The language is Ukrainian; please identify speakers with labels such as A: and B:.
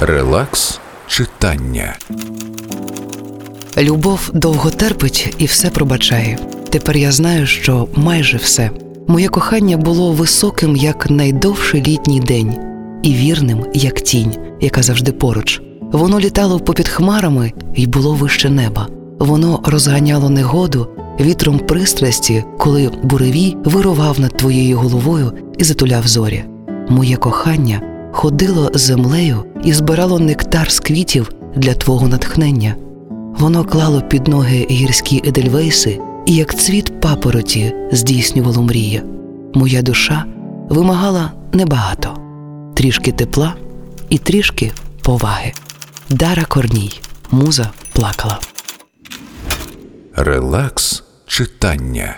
A: Релакс читання.
B: Любов довго терпить і все пробачає. Тепер я знаю, що майже все. Моє кохання було високим, як найдовший літній день, і вірним, як тінь, яка завжди поруч. Воно літало попід хмарами і було вище неба. Воно розганяло негоду вітром пристрасті, коли буревій вирував над твоєю головою і затуляв зорі. Моє кохання ходило землею і збирало нектар з квітів для твого натхнення. Воно клало під ноги гірські едельвейси і як цвіт папороті здійснювало мрії. Моя душа вимагала небагато трішки тепла і трішки поваги. Дара Корній, муза плакала.
A: Релакс читання.